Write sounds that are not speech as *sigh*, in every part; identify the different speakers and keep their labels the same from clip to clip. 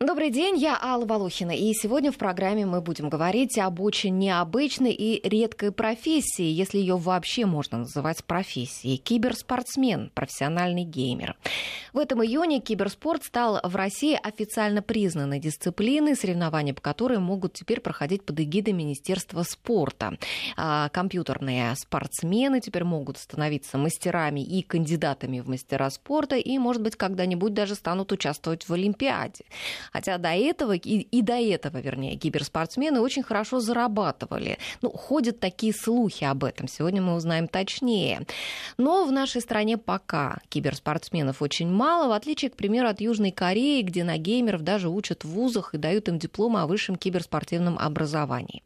Speaker 1: Добрый день, я Алла Волохина, и сегодня в программе мы будем говорить об очень необычной и редкой профессии, если ее вообще можно называть профессией. Киберспортсмен, профессиональный геймер. В этом июне киберспорт стал в России официально признанной дисциплиной, соревнования по которой могут теперь проходить под эгидой Министерства спорта. А компьютерные спортсмены теперь могут становиться мастерами и кандидатами в мастера спорта, и, может быть, когда-нибудь даже станут участвовать в Олимпиаде. Хотя до этого, и, и до этого, вернее, киберспортсмены очень хорошо зарабатывали. Ну, ходят такие слухи об этом. Сегодня мы узнаем точнее. Но в нашей стране пока киберспортсменов очень мало, в отличие, к примеру, от Южной Кореи, где на геймеров даже учат в вузах и дают им дипломы о высшем киберспортивном образовании.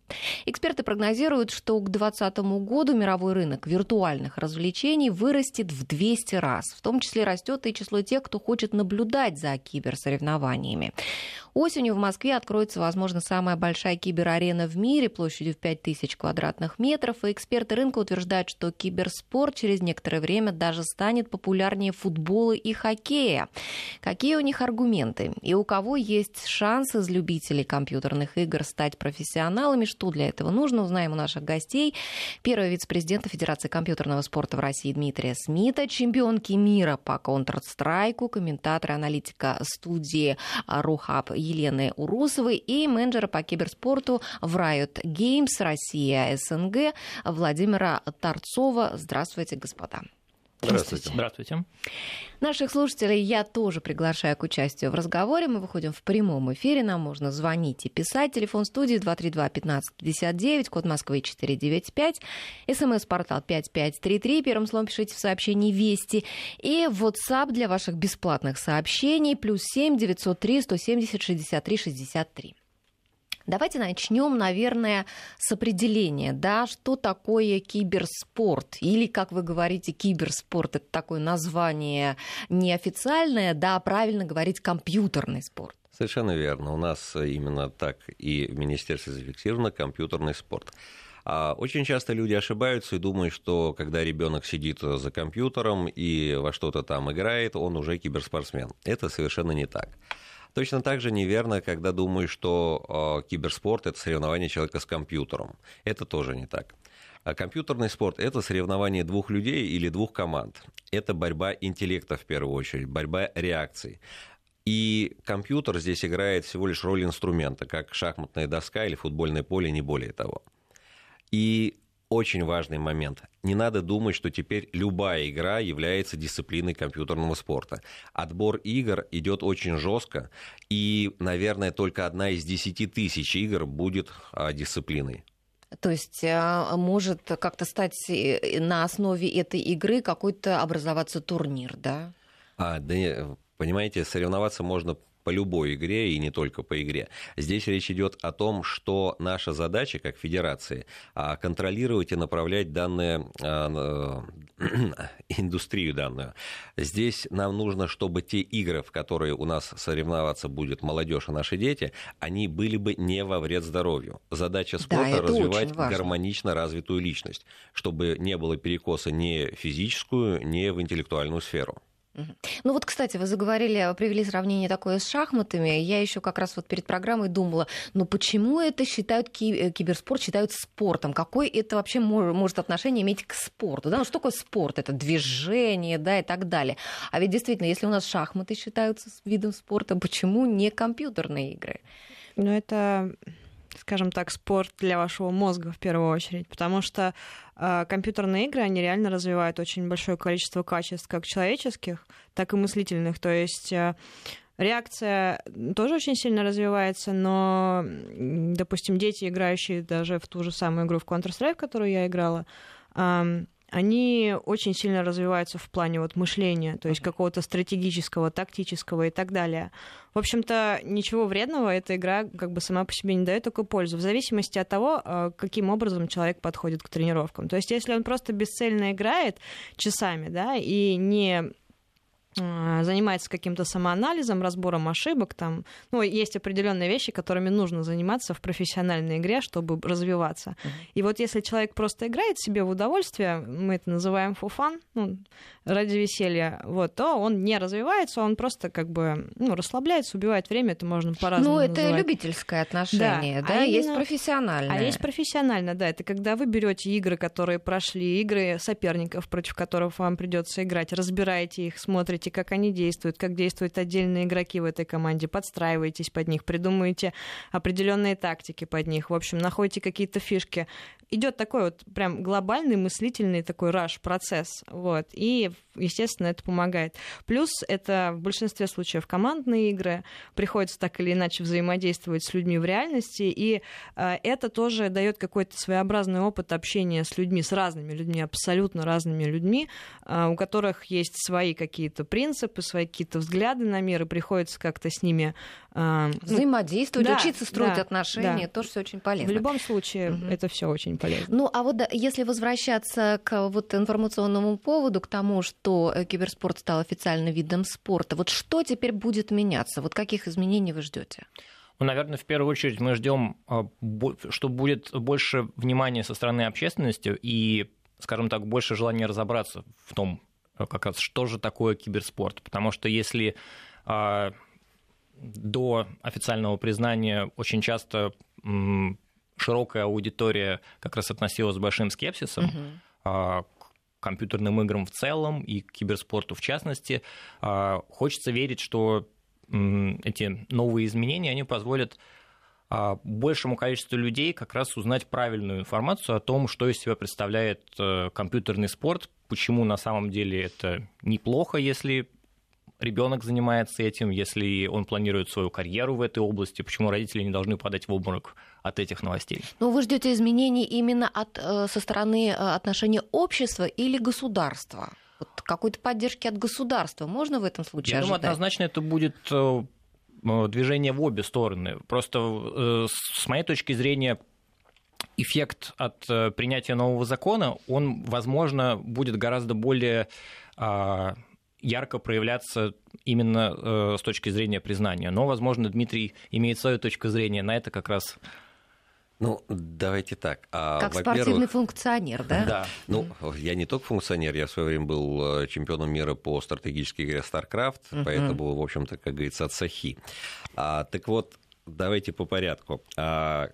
Speaker 1: Эксперты прогнозируют, что к 2020 году мировой рынок виртуальных развлечений вырастет в 200 раз. В том числе растет и число тех, кто хочет наблюдать за киберсоревнованиями. Осенью в Москве откроется, возможно, самая большая киберарена в мире площадью в 5000 квадратных метров. И эксперты рынка утверждают, что киберспорт через некоторое время даже станет популярнее футбола и хоккея. Какие у них аргументы? И у кого есть шанс из любителей компьютерных игр стать профессионалами? Что для этого нужно? Узнаем у наших гостей. Первый вице-президент Федерации компьютерного спорта в России Дмитрия Смита, чемпионки мира по Counter-Strike, комментатор, аналитика студии Рухаб Елены Урусовой и менеджера по киберспорту в Riot Games Россия СНГ Владимира Торцова. Здравствуйте, господа.
Speaker 2: Здравствуйте. Здравствуйте.
Speaker 1: Наших слушателей я тоже приглашаю к участию в разговоре. Мы выходим в прямом эфире. Нам можно звонить и писать. Телефон студии 232-1559, код Москвы 495. СМС-портал 5533. Первым словом пишите в сообщении «Вести». И WhatsApp для ваших бесплатных сообщений. Плюс 7 903 170 63 63. Давайте начнем, наверное, с определения, да, что такое киберспорт, или, как вы говорите, киберспорт, это такое название неофициальное, да, правильно говорить компьютерный спорт.
Speaker 2: Совершенно верно. У нас именно так и в Министерстве зафиксировано компьютерный спорт. А очень часто люди ошибаются и думают, что когда ребенок сидит за компьютером и во что-то там играет, он уже киберспортсмен. Это совершенно не так. Точно так же неверно, когда думаю, что э, киберспорт это соревнование человека с компьютером. Это тоже не так. А компьютерный спорт – это соревнование двух людей или двух команд. Это борьба интеллекта в первую очередь, борьба реакций. И компьютер здесь играет всего лишь роль инструмента, как шахматная доска или футбольное поле, не более того. И очень важный момент. Не надо думать, что теперь любая игра является дисциплиной компьютерного спорта. Отбор игр идет очень жестко, и, наверное, только одна из десяти тысяч игр будет а, дисциплиной.
Speaker 1: То есть а, может как-то стать э, на основе этой игры какой-то образоваться турнир, да?
Speaker 2: А, да, понимаете, соревноваться можно по любой игре и не только по игре. Здесь речь идет о том, что наша задача как федерации а, контролировать и направлять данные а, *clears throat* индустрию данную. Здесь нам нужно, чтобы те игры, в которые у нас соревноваться будет молодежь и наши дети, они были бы не во вред здоровью. Задача спорта да, развивать гармонично развитую личность, чтобы не было перекоса ни в физическую, ни в интеллектуальную сферу.
Speaker 1: Ну вот, кстати, вы заговорили, привели сравнение такое с шахматами. Я еще как раз вот перед программой думала, ну почему это считают э, киберспорт считают спортом? Какое это вообще может отношение иметь к спорту? Да? Ну что такое спорт? Это движение, да, и так далее. А ведь действительно, если у нас шахматы считаются видом спорта, почему не компьютерные игры?
Speaker 3: Ну это скажем так, спорт для вашего мозга в первую очередь, потому что э, компьютерные игры, они реально развивают очень большое количество качеств, как человеческих, так и мыслительных, то есть э, реакция тоже очень сильно развивается, но, допустим, дети, играющие даже в ту же самую игру в Counter-Strike, которую я играла, э, они очень сильно развиваются в плане вот мышления, то есть какого-то стратегического, тактического и так далее. В общем-то, ничего вредного эта игра как бы сама по себе не дает, только пользу, в зависимости от того, э, каким образом человек подходит к тренировкам. То есть если он просто бесцельно играет часами, да, и не занимается каким-то самоанализом, разбором ошибок. Там, ну, есть определенные вещи, которыми нужно заниматься в профессиональной игре, чтобы развиваться. Uh-huh. И вот если человек просто играет себе в удовольствие, мы это называем фуфан, ну, ради веселья, вот, то он не развивается, он просто как бы ну, расслабляется, убивает время, это можно по-разному
Speaker 1: Ну, это
Speaker 3: называть.
Speaker 1: любительское отношение, да, да? А есть именно... профессиональное.
Speaker 3: А есть профессионально, да, это когда вы берете игры, которые прошли, игры соперников, против которых вам придется играть, разбираете их, смотрите смотрите, как они действуют, как действуют отдельные игроки в этой команде, подстраиваетесь под них, придумываете определенные тактики под них, в общем, находите какие-то фишки. Идет такой вот прям глобальный мыслительный такой раш-процесс, вот, и, естественно, это помогает. Плюс это в большинстве случаев командные игры, приходится так или иначе взаимодействовать с людьми в реальности, и э, это тоже дает какой-то своеобразный опыт общения с людьми, с разными людьми, абсолютно разными людьми, э, у которых есть свои какие-то принципы, свои какие-то взгляды на мир, и приходится как-то с ними...
Speaker 1: Э, Взаимодействовать, да, учиться строить да, отношения, да. тоже все очень полезно.
Speaker 3: В любом случае, угу. это все очень полезно.
Speaker 1: Ну, а вот если возвращаться к вот информационному поводу, к тому, что э, киберспорт стал официально видом спорта, вот что теперь будет меняться? Вот каких изменений вы ждете?
Speaker 4: Ну, наверное, в первую очередь мы ждем, а, что будет больше внимания со стороны общественности и, скажем так, больше желания разобраться в том, как раз, что же такое киберспорт. Потому что если а, до официального признания очень часто широкая аудитория как раз относилась с большим скепсисом угу. а, к компьютерным играм в целом и к киберспорту в частности, а, хочется верить, что эти новые изменения они позволят большему количеству людей как раз узнать правильную информацию о том, что из себя представляет э, компьютерный спорт, почему на самом деле это неплохо, если ребенок занимается этим, если он планирует свою карьеру в этой области, почему родители не должны подать в обморок от этих новостей.
Speaker 1: Но вы ждете изменений именно от, э, со стороны э, отношения общества или государства? Вот какой-то поддержки от государства можно в этом случае
Speaker 4: Я
Speaker 1: ожидать?
Speaker 4: думаю, однозначно это будет движение в обе стороны. Просто э, с моей точки зрения эффект от э, принятия нового закона, он, возможно, будет гораздо более а, ярко проявляться именно с точки зрения признания. Но, возможно, Дмитрий имеет свою точку зрения на это как раз
Speaker 2: ну, давайте так.
Speaker 1: А, как спортивный функционер, да? *laughs*
Speaker 2: Да. Ну, я не только функционер, я в свое время был э, чемпионом мира по стратегической игре StarCraft, uh-huh. поэтому, в общем-то, как говорится, от Сахи. А, так вот, давайте по порядку. А,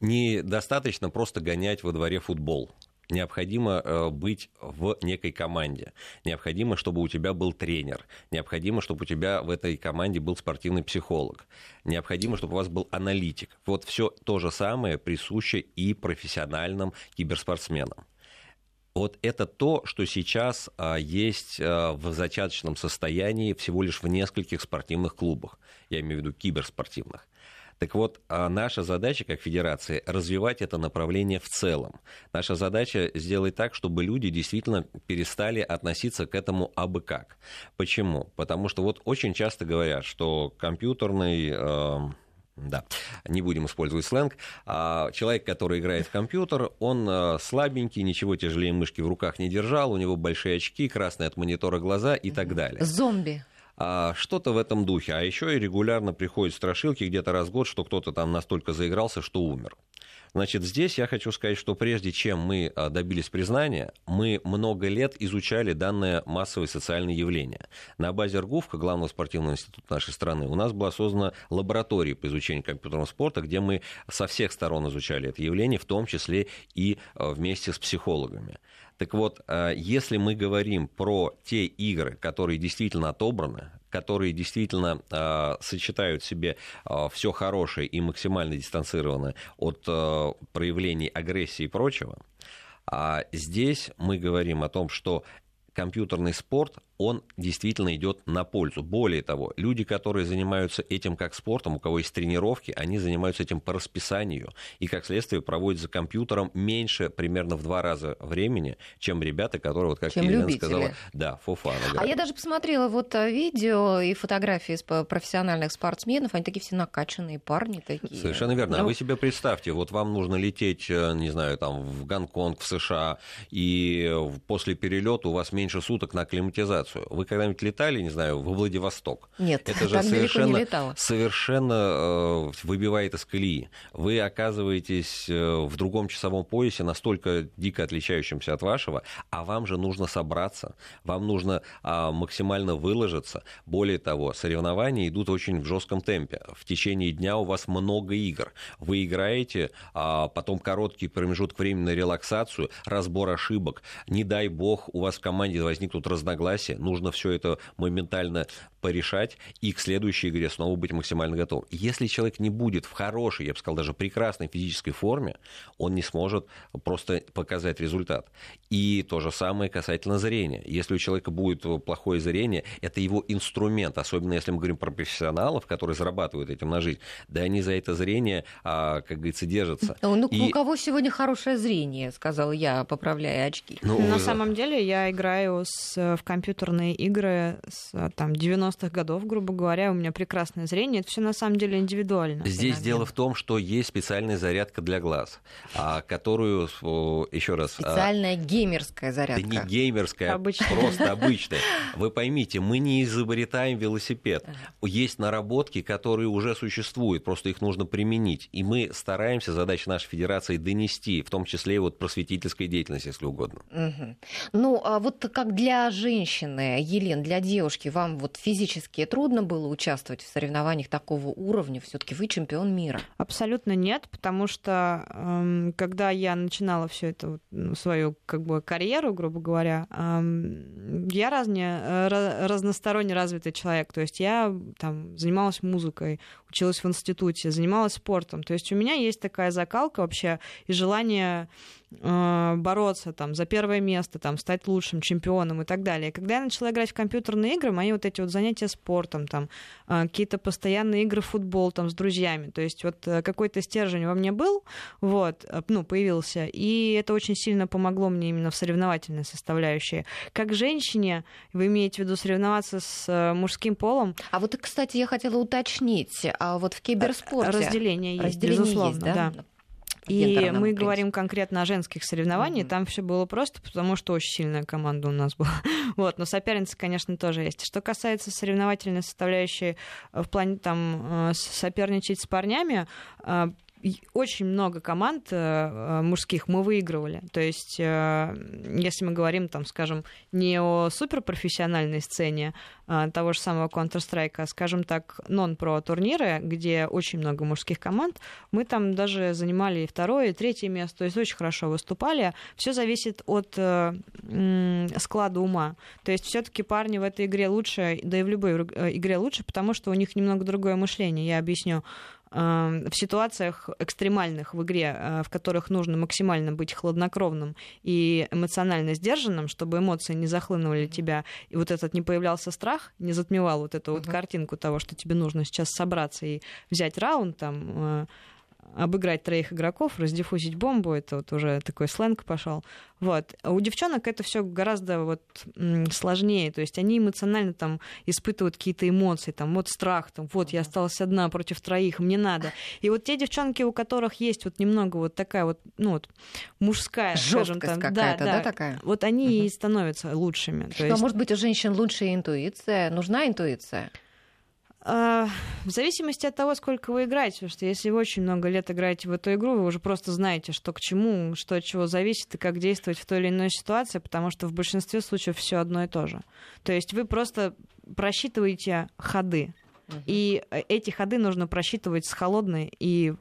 Speaker 2: недостаточно просто гонять во дворе футбол необходимо э, быть в некой команде. Необходимо, чтобы у тебя был тренер. Необходимо, чтобы у тебя в этой команде был спортивный психолог. Необходимо, чтобы у вас был аналитик. Вот все то же самое присуще и профессиональным киберспортсменам. Вот это то, что сейчас а, есть а, в зачаточном состоянии всего лишь в нескольких спортивных клубах. Я имею в виду киберспортивных. Так вот, а наша задача как федерации развивать это направление в целом. Наша задача сделать так, чтобы люди действительно перестали относиться к этому абы как. Почему? Потому что вот очень часто говорят, что компьютерный э, да, не будем использовать сленг. А человек, который играет в компьютер, он э, слабенький, ничего тяжелее мышки в руках не держал, у него большие очки, красные от монитора глаза и так далее.
Speaker 1: Зомби
Speaker 2: а, что-то в этом духе. А еще и регулярно приходят страшилки где-то раз в год, что кто-то там настолько заигрался, что умер. Значит, здесь я хочу сказать, что прежде чем мы а, добились признания, мы много лет изучали данное массовое социальное явление. На базе РГУФКа, главного спортивного института нашей страны, у нас была создана лаборатория по изучению компьютерного спорта, где мы со всех сторон изучали это явление, в том числе и а, вместе с психологами. Так вот, э, если мы говорим про те игры, которые действительно отобраны, которые действительно э, сочетают в себе э, все хорошее и максимально дистанцированы от э, проявлений агрессии и прочего, а здесь мы говорим о том, что компьютерный спорт он действительно идет на пользу. Более того, люди, которые занимаются этим как спортом, у кого есть тренировки, они занимаются этим по расписанию и, как следствие, проводят за компьютером меньше, примерно в два раза времени, чем ребята, которые, вот как
Speaker 1: чем
Speaker 2: Елена
Speaker 1: любители.
Speaker 2: сказала, да, фуфан
Speaker 1: А я даже посмотрела вот э, видео и фотографии профессиональных спортсменов, они такие все накачанные парни такие.
Speaker 2: Совершенно верно. Ну... А вы себе представьте, вот вам нужно лететь, э, не знаю, там, в Гонконг, в США, и после перелета у вас меньше меньше суток на акклиматизацию. Вы когда-нибудь летали, не знаю, во Владивосток?
Speaker 1: Нет,
Speaker 2: это *laughs* же совершенно,
Speaker 1: не летала.
Speaker 2: совершенно выбивает из колеи. Вы оказываетесь в другом часовом поясе, настолько дико отличающимся от вашего, а вам же нужно собраться, вам нужно а, максимально выложиться. Более того, соревнования идут очень в жестком темпе. В течение дня у вас много игр. Вы играете, а потом короткий промежуток времени на релаксацию, разбор ошибок. Не дай бог, у вас в команде возникнут разногласия, нужно все это моментально порешать и к следующей игре снова быть максимально готовым. Если человек не будет в хорошей, я бы сказал, даже прекрасной физической форме, он не сможет просто показать результат. И то же самое касательно зрения. Если у человека будет плохое зрение, это его инструмент, особенно если мы говорим про профессионалов, которые зарабатывают этим на жизнь, да они за это зрение, а, как говорится, держатся.
Speaker 1: Ну,
Speaker 2: и...
Speaker 1: у кого сегодня хорошее зрение, сказал я, поправляя очки.
Speaker 3: Ну, на вы... самом деле я играю с, в компьютерные игры с там, 90-х годов, грубо говоря, у меня прекрасное зрение. Это все на самом деле индивидуально.
Speaker 2: Здесь феномен. дело в том, что есть специальная зарядка для глаз, а, которую, еще раз...
Speaker 1: А, Специальная геймерская зарядка.
Speaker 2: Да не геймерская, обычная. просто *laughs* обычная. Вы поймите, мы не изобретаем велосипед. Есть наработки, которые уже существуют, просто их нужно применить. И мы стараемся, задача нашей федерации, донести, в том числе и вот просветительской деятельности, если угодно.
Speaker 1: Угу. Ну, а вот как для женщины, Елен, для девушки, вам вот физически трудно было участвовать в соревнованиях такого уровня? Все-таки вы чемпион мира.
Speaker 3: Абсолютно нет, потому что эм, когда я начинала всю эту ну, свою как бы карьеру, грубо говоря, эм, я разне, э, разносторонне развитый человек. То есть я там занималась музыкой, училась в институте, занималась спортом. То есть у меня есть такая закалка вообще и желание бороться там за первое место, там стать лучшим чемпионом и так далее. когда я начала играть в компьютерные игры, мои вот эти вот занятия спортом, там э, какие-то постоянные игры в футбол там с друзьями, то есть вот э, какой-то стержень во мне был, вот, ну появился, и это очень сильно помогло мне именно в соревновательной составляющей. Как женщине, вы имеете в виду соревноваться с мужским полом?
Speaker 1: А вот, кстати, я хотела уточнить, а вот в киберспорте
Speaker 3: разделение есть, разделение безусловно, есть, да? да. И мы говорим конкретно о женских соревнованиях. Mm-hmm. Там все было просто, потому что очень сильная команда у нас была. *laughs* вот, но соперницы, конечно, тоже есть. Что касается соревновательной составляющей в плане там э, соперничать с парнями, э, очень много команд э, э, мужских мы выигрывали. То есть, э, если мы говорим, там, скажем, не о суперпрофессиональной сцене того же самого Counter-Strike, а, скажем так, нон-про турниры, где очень много мужских команд, мы там даже занимали и второе, и третье место, то есть очень хорошо выступали. Все зависит от склада ума. То есть, все-таки парни в этой игре лучше, да и в любой игре лучше, потому что у них немного другое мышление. Я объясню в ситуациях экстремальных в игре, э, в которых нужно максимально быть хладнокровным и эмоционально сдержанным, чтобы эмоции не захлынули тебя, и вот этот не появлялся страх, не затмевал вот эту uh-huh. вот картинку того, что тебе нужно сейчас собраться и взять раунд там, э, обыграть троих игроков, раздиффузить бомбу, это вот уже такой сленг пошел. Вот. А у девчонок это все гораздо вот сложнее, то есть они эмоционально там испытывают какие-то эмоции, там вот страх, там вот я осталась одна против троих, мне надо. И вот те девчонки, у которых есть вот немного вот такая вот, ну вот мужская, скажем
Speaker 1: так, да, да, да, такая.
Speaker 3: Вот они угу. и становятся лучшими.
Speaker 1: То есть... Ну, а может быть у женщин лучшая интуиция, нужна интуиция?
Speaker 3: А, в зависимости от того, сколько вы играете, потому что если вы очень много лет играете в эту игру, вы уже просто знаете, что к чему, что от чего зависит и как действовать в той или иной ситуации, потому что в большинстве случаев все одно и то же. То есть вы просто просчитываете ходы. И эти ходы нужно просчитывать с холодной и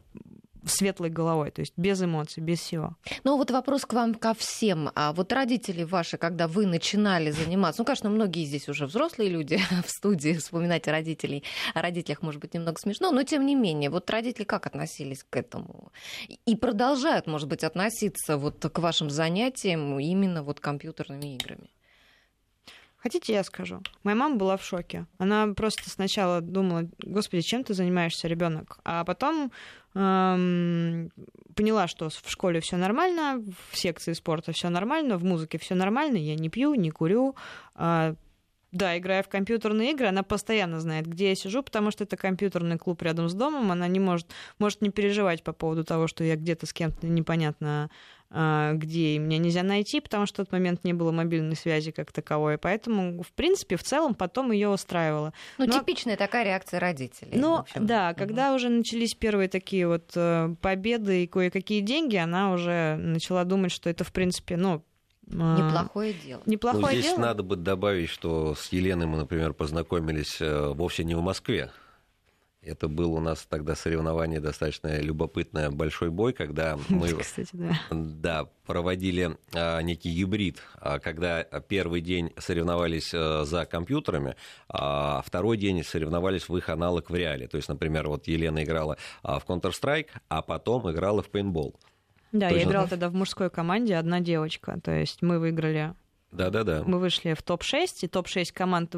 Speaker 3: светлой головой, то есть без эмоций, без всего.
Speaker 1: Ну вот вопрос к вам ко всем. А вот родители ваши, когда вы начинали заниматься, ну, конечно, многие здесь уже взрослые люди *laughs* в студии, вспоминать о родителей, о родителях, может быть, немного смешно, но тем не менее, вот родители как относились к этому? И продолжают, может быть, относиться вот к вашим занятиям именно вот компьютерными играми?
Speaker 3: Хотите, я скажу? Моя мама была в шоке. Она просто сначала думала, господи, чем ты занимаешься, ребенок? А потом эм, поняла, что в школе все нормально, в секции спорта все нормально, в музыке все нормально, я не пью, не курю. Э, да, играя в компьютерные игры, она постоянно знает, где я сижу, потому что это компьютерный клуб рядом с домом. Она не может, может не переживать по поводу того, что я где-то с кем-то непонятно а, где меня нельзя найти, потому что в тот момент не было мобильной связи как таковой. Поэтому, в принципе, в целом потом ее устраивало.
Speaker 1: Ну, Но... типичная такая реакция родителей.
Speaker 3: Ну, да, когда угу. уже начались первые такие вот э, победы и кое-какие деньги, она уже начала думать, что это, в принципе, ну,
Speaker 1: а, Неплохое дело.
Speaker 2: Неплохое ну, здесь дело. надо бы добавить, что с Еленой мы, например, познакомились э, вовсе не в Москве. Это был у нас тогда соревнование достаточно любопытное, большой бой, когда *laughs* мы Кстати, да. Да, проводили а, некий гибрид, а, когда первый день соревновались а, за компьютерами, а второй день соревновались в их аналог в реале. То есть, например, вот Елена играла а, в Counter-Strike, а потом играла в пейнтбол.
Speaker 3: Да, Точно. я играла тогда в мужской команде, одна девочка. То есть мы выиграли.
Speaker 2: Да-да-да.
Speaker 3: Мы вышли в топ-6, и топ-6 команд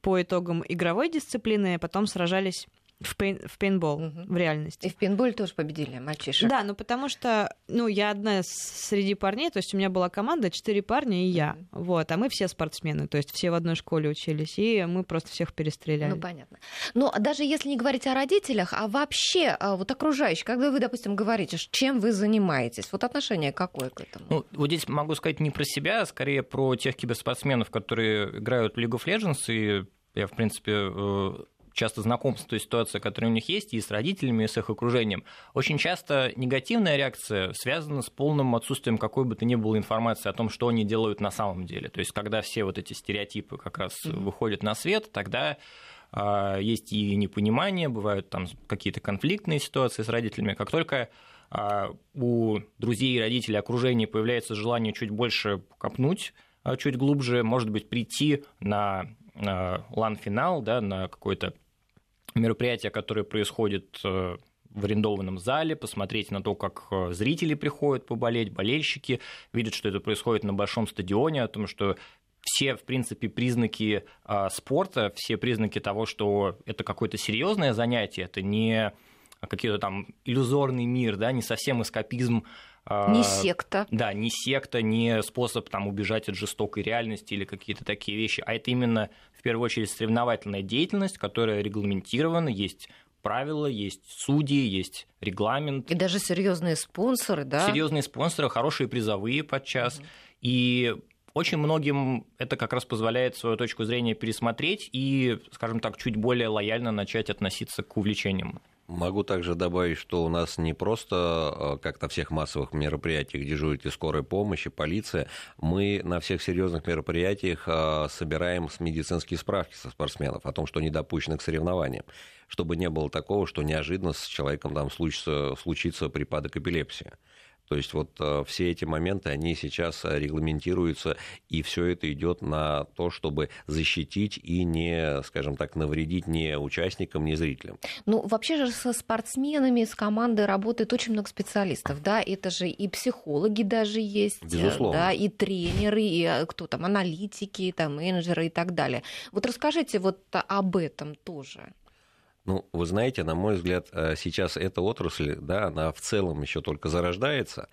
Speaker 3: по итогам игровой дисциплины, а потом сражались в, пейн, в пейнтбол угу. в реальности.
Speaker 1: И в пейнтболе тоже победили мальчишек.
Speaker 3: Да, ну потому что, ну, я одна среди парней, то есть у меня была команда, четыре парня и я, угу. вот, а мы все спортсмены, то есть все в одной школе учились, и мы просто всех перестреляли.
Speaker 1: Ну, понятно. Но даже если не говорить о родителях, а вообще а, вот окружающих, когда вы, допустим, говорите, чем вы занимаетесь, вот отношение какое к этому?
Speaker 4: Ну, вот здесь могу сказать не про себя, а скорее про тех киберспортсменов, которые играют в League of Legends, и я, в принципе, э, часто знаком с той ситуацией, которая у них есть, и с родителями, и с их окружением. Очень часто негативная реакция связана с полным отсутствием какой бы то ни было информации о том, что они делают на самом деле. То есть, когда все вот эти стереотипы как раз mm-hmm. выходят на свет, тогда а, есть и непонимание, бывают там какие-то конфликтные ситуации с родителями. Как только а, у друзей, родителей, окружения появляется желание чуть больше копнуть, а, чуть глубже, может быть, прийти на лан-финал, да, на какой-то мероприятие, которое происходит э, в арендованном зале, посмотреть на то, как э, зрители приходят поболеть, болельщики видят, что это происходит на большом стадионе, о том, что все, в принципе, признаки э, спорта, все признаки того, что это какое-то серьезное занятие, это не какой-то там иллюзорный мир, да, не совсем эскапизм
Speaker 1: не секта.
Speaker 4: Да, не секта, не способ там, убежать от жестокой реальности или какие-то такие вещи, а это именно в первую очередь соревновательная деятельность, которая регламентирована, есть правила, есть судьи, есть регламент.
Speaker 1: И даже серьезные спонсоры, да?
Speaker 4: Серьезные спонсоры, хорошие призовые подчас. Угу. И очень многим это как раз позволяет свою точку зрения пересмотреть и, скажем так, чуть более лояльно начать относиться к увлечениям.
Speaker 2: Могу также добавить, что у нас не просто, э, как на всех массовых мероприятиях, дежурит и скорая помощь, и полиция. Мы на всех серьезных мероприятиях э, собираем медицинские справки со спортсменов о том, что не допущено к соревнованиям. Чтобы не было такого, что неожиданно с человеком там случится, случится припадок эпилепсии. То есть вот э, все эти моменты, они сейчас э, регламентируются, и все это идет на то, чтобы защитить и не, скажем так, навредить ни участникам, ни зрителям.
Speaker 1: Ну, вообще же со спортсменами, с командой работает очень много специалистов, да, это же и психологи даже есть,
Speaker 2: Безусловно.
Speaker 1: да, и тренеры, и э, кто там, аналитики, там, менеджеры и так далее. Вот расскажите вот об этом тоже.
Speaker 2: Ну, вы знаете, на мой взгляд, э, сейчас эта отрасль, да, она в целом еще только зарождается,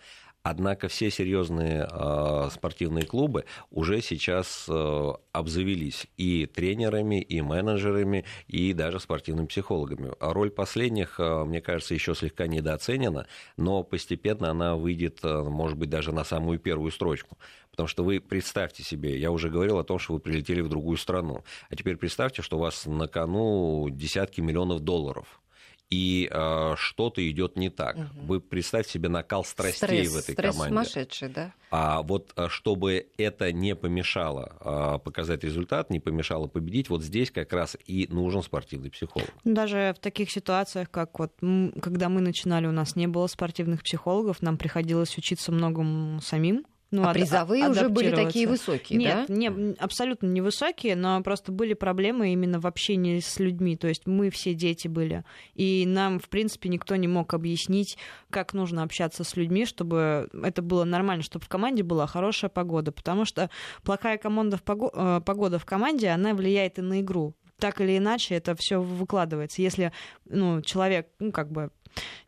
Speaker 2: Однако все серьезные э, спортивные клубы уже сейчас э, обзавелись и тренерами, и менеджерами, и даже спортивными психологами. А роль последних, э, мне кажется, еще слегка недооценена, но постепенно она выйдет, э, может быть, даже на самую первую строчку. Потому что вы представьте себе, я уже говорил о том, что вы прилетели в другую страну. А теперь представьте, что у вас на кону десятки миллионов долларов и э, что-то идет не так. Угу. Вы представьте себе накал страстей
Speaker 1: стресс,
Speaker 2: в этой
Speaker 1: стресс
Speaker 2: команде.
Speaker 1: сумасшедший, да.
Speaker 2: А вот э, чтобы это не помешало э, показать результат, не помешало победить, вот здесь как раз и нужен спортивный психолог.
Speaker 3: Даже в таких ситуациях, как вот когда мы начинали, у нас не было спортивных психологов, нам приходилось учиться многому самим
Speaker 1: ну, а призовые уже были такие высокие,
Speaker 3: Нет,
Speaker 1: да?
Speaker 3: не, абсолютно невысокие, но просто были проблемы именно в общении с людьми. То есть мы все дети были. И нам, в принципе, никто не мог объяснить, как нужно общаться с людьми, чтобы это было нормально, чтобы в команде была хорошая погода. Потому что плохая команда в погода, э, погода в команде, она влияет и на игру так или иначе это все выкладывается. Если ну, человек, ну, как бы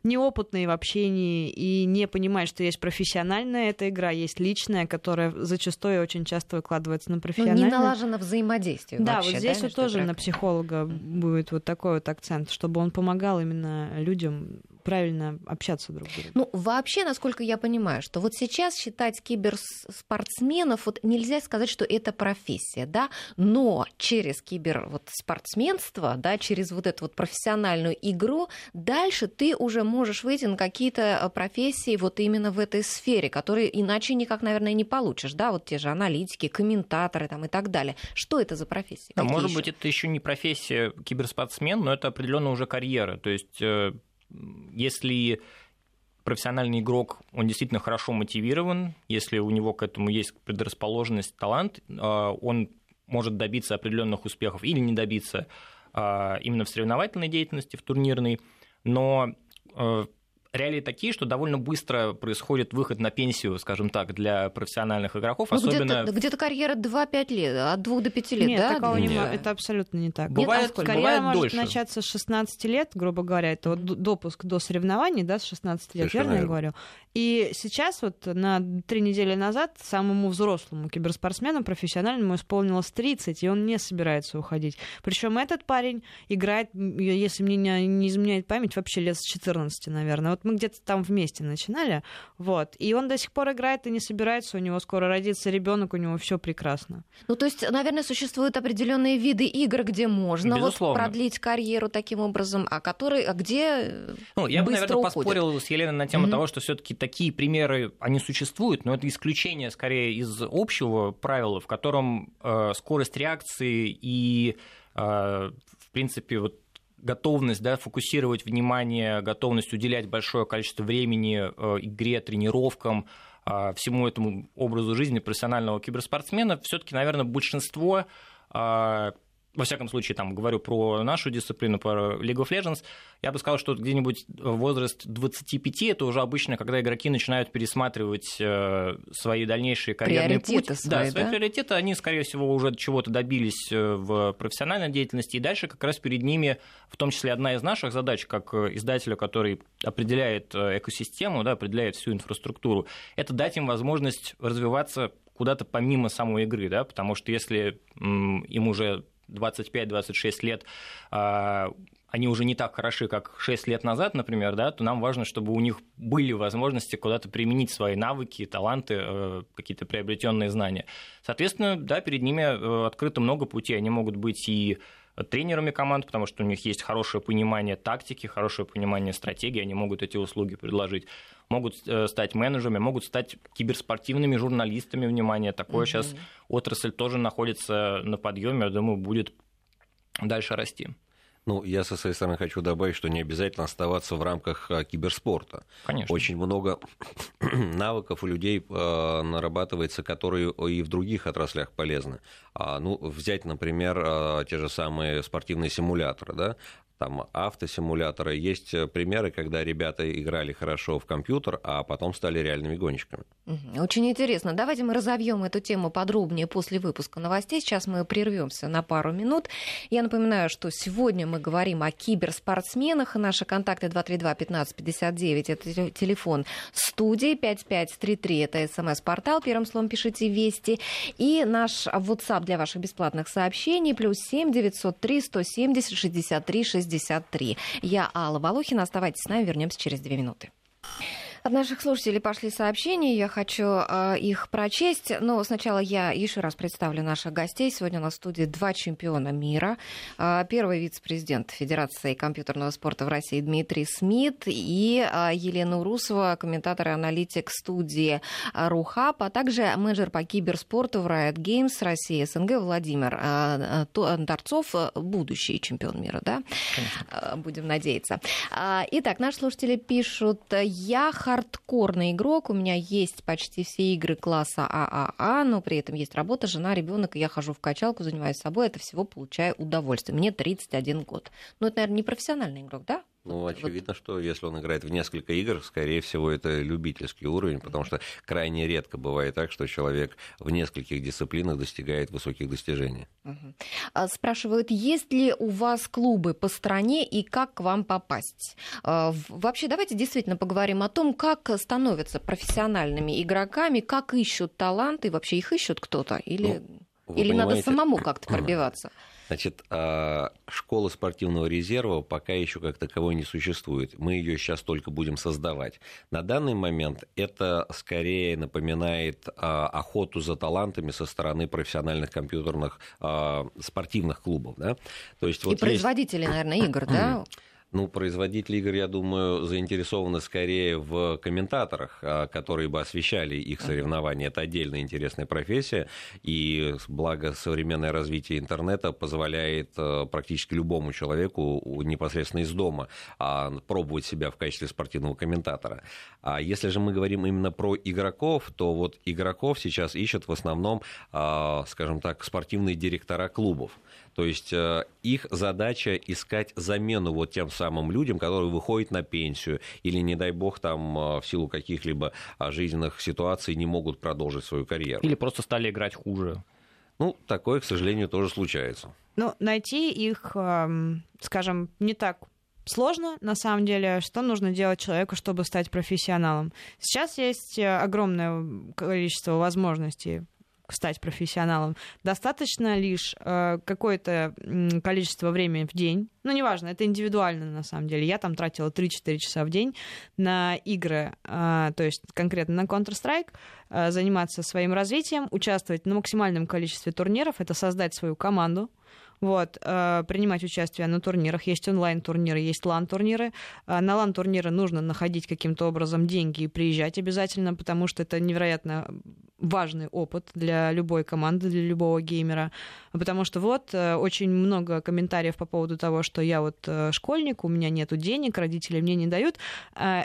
Speaker 3: неопытный в общении и не понимает, что есть профессиональная эта игра, есть личная, которая зачастую очень часто выкладывается на профессиональную.
Speaker 1: Ну, не налажено взаимодействие
Speaker 3: Да,
Speaker 1: вообще,
Speaker 3: вот здесь
Speaker 1: да,
Speaker 3: вот тоже на психолога будет вот такой вот акцент, чтобы он помогал именно людям правильно общаться друг с другом.
Speaker 1: Ну, вообще, насколько я понимаю, что вот сейчас считать киберспортсменов, вот нельзя сказать, что это профессия, да, но через киберспортсменство, да, через вот эту вот профессиональную игру, дальше ты уже можешь выйти на какие-то э, профессии вот именно в этой сфере, которые иначе никак, наверное, не получишь, да, вот те же аналитики, комментаторы там и так далее. Что это за профессии?
Speaker 4: А может быть, это еще не профессия киберспортсмен, но это определенно уже карьера. То есть, э, если профессиональный игрок, он действительно хорошо мотивирован, если у него к этому есть предрасположенность, талант, э, он может добиться определенных успехов или не добиться э, именно в соревновательной деятельности, в турнирной, но реалии такие, что довольно быстро происходит выход на пенсию, скажем так, для профессиональных игроков.
Speaker 1: Ну,
Speaker 4: особенно...
Speaker 1: где-то, где-то карьера 2-5 лет, от 2 до 5 лет,
Speaker 3: Нет,
Speaker 1: да?
Speaker 3: такого
Speaker 1: Нет.
Speaker 3: не может. Это абсолютно не так.
Speaker 4: Бывает,
Speaker 3: Нет, а карьера
Speaker 4: бывает
Speaker 3: может
Speaker 4: дольше.
Speaker 3: начаться с 16 лет, грубо говоря. Это вот допуск до соревнований, да, с 16 лет,
Speaker 2: Совершенно
Speaker 3: верно я говорю? И сейчас вот на три недели назад самому взрослому киберспортсмену профессиональному исполнилось 30, и он не собирается уходить. Причем этот парень играет, если мне не, не изменяет память, вообще лет с 14, наверное. Вот мы где-то там вместе начинали, вот. И он до сих пор играет и не собирается, у него скоро родится ребенок, у него все прекрасно.
Speaker 1: Ну, то есть, наверное, существуют определенные виды игр, где можно вот продлить карьеру таким образом, а которые, а где э,
Speaker 4: Ну, я бы, наверное,
Speaker 1: уходят.
Speaker 4: поспорил с Еленой на тему
Speaker 1: Мгм.
Speaker 4: того, что все-таки такие примеры, они существуют, но это исключение скорее из общего правила, в котором э, скорость реакции и, э, в принципе, вот готовность да, фокусировать внимание, готовность уделять большое количество времени э, игре, тренировкам, э, всему этому образу жизни профессионального киберспортсмена, все-таки, наверное, большинство э, во всяком случае, там говорю про нашу дисциплину, про League of Legends, я бы сказал, что где-нибудь возраст 25 это уже обычно, когда игроки начинают пересматривать э, свои дальнейшие карьерные
Speaker 1: Приоритеты
Speaker 4: путь.
Speaker 1: свои,
Speaker 4: да, свои
Speaker 1: да?
Speaker 4: приоритеты, они, скорее всего, уже чего-то добились э, в профессиональной деятельности, и дальше как раз перед ними, в том числе одна из наших задач, как издателя, который определяет э, экосистему, да, определяет всю инфраструктуру, это дать им возможность развиваться куда-то помимо самой игры, да, потому что если им уже 25-26 лет, а, они уже не так хороши, как 6 лет назад, например, да, то нам важно, чтобы у них были возможности куда-то применить свои навыки, таланты, э, какие-то приобретенные знания. Соответственно, да, перед ними э, открыто много путей. Они могут быть и тренерами команд, потому что у них есть хорошее понимание тактики, хорошее понимание стратегии, они могут эти услуги предложить. Могут э, стать менеджерами, могут стать киберспортивными журналистами, внимание. Такое
Speaker 1: Мгм.
Speaker 4: сейчас отрасль тоже находится на подъеме, я думаю, будет дальше расти.
Speaker 2: Ну, я со своей стороны хочу добавить, что не обязательно оставаться в рамках а, киберспорта.
Speaker 4: Конечно.
Speaker 2: Очень много *clears throat* навыков у людей э, нарабатывается, которые и в других отраслях полезны. А, ну, взять, например, э, те же самые спортивные симуляторы, да, там автосимуляторы. Есть э, примеры, когда ребята играли хорошо в компьютер, а потом стали реальными гонщиками.
Speaker 1: Очень интересно. Давайте мы разовьем эту тему подробнее после выпуска новостей. Сейчас мы прервемся на пару минут. Я напоминаю, что сегодня мы говорим о киберспортсменах. Наши контакты 232-1559, это те- телефон студии, 5533, это смс-портал, первым словом пишите «Вести». И наш WhatsApp для ваших бесплатных сообщений, плюс 7 903 170 63 63. Я Алла Волохина. Оставайтесь с нами, вернемся через две минуты. От наших слушателей пошли сообщения, я хочу э, их прочесть. Но сначала я еще раз представлю наших гостей. Сегодня у нас в студии два чемпиона мира. Э, первый вице-президент Федерации компьютерного спорта в России Дмитрий Смит и э, Елена Урусова, комментатор и аналитик студии э, Рухаб, а также менеджер по киберспорту в Riot Games России СНГ Владимир э, э, То- Торцов, э, будущий чемпион мира, да? Э, Будем надеяться. Итак, наши слушатели пишут, я хардкорный игрок, у меня есть почти все игры класса ААА, но при этом есть работа, жена, ребенок, и я хожу в качалку, занимаюсь собой, это всего получаю удовольствие. Мне 31 год. Ну, это, наверное, не профессиональный игрок, да?
Speaker 2: Ну,
Speaker 1: Вот-
Speaker 2: очевидно, что если он играет в несколько игр, скорее всего, это любительский уровень, потому что крайне редко бывает так, что человек в нескольких дисциплинах достигает высоких достижений.
Speaker 1: А, Спрашивают, есть ли у вас клубы по стране и как к вам попасть? А, Вообще, давайте действительно поговорим о том, как становятся профессиональными игроками, как ищут таланты, вообще их ищут кто-то, или,
Speaker 2: Ну, Вы
Speaker 1: или надо
Speaker 2: понимаете,
Speaker 1: самому *clears throat* как-то пробиваться?
Speaker 2: Значит, а, школы спортивного резерва пока еще как таковой не существует. Мы ее сейчас только будем создавать. На данный момент это скорее напоминает а, охоту за талантами со стороны профессиональных компьютерных а, спортивных клубов. Да?
Speaker 1: То есть, вот И производители, есть... наверное, игр, да? *clears throat*
Speaker 2: Ну, производители игр, я думаю, заинтересованы скорее в комментаторах, а, которые бы освещали их соревнования. Это отдельная интересная профессия, и благо современное развитие интернета позволяет а, практически любому человеку непосредственно из дома а, пробовать себя в качестве спортивного комментатора. А если же мы говорим именно про игроков, то вот игроков сейчас ищут в основном, скажем так, спортивные директора клубов. То есть э, их задача искать замену вот тем самым людям, которые выходят на пенсию или, не дай бог, там э, в силу каких-либо а, жизненных ситуаций не могут продолжить свою карьеру.
Speaker 4: Или просто стали играть хуже.
Speaker 2: Ну, такое, к сожалению, тоже случается.
Speaker 3: Ну, найти их, эм, скажем, не так сложно, на самом деле, что нужно делать человеку, чтобы стать профессионалом. Сейчас есть э, огромное количество возможностей стать профессионалом. Достаточно лишь э, какое-то количество времени в день. Ну, неважно, это индивидуально на самом деле. Я там тратила 3-4 часа в день на игры, э, то есть конкретно на Counter-Strike, э, заниматься своим развитием, участвовать на максимальном количестве турниров, это создать свою команду, вот, принимать участие на турнирах. Есть онлайн-турниры, есть лан-турниры. На лан-турниры нужно находить каким-то образом деньги и приезжать обязательно, потому что это невероятно важный опыт для любой команды, для любого геймера. Потому что вот э, очень много комментариев по поводу того, что я вот школьник, у меня нету денег, родители мне не дают.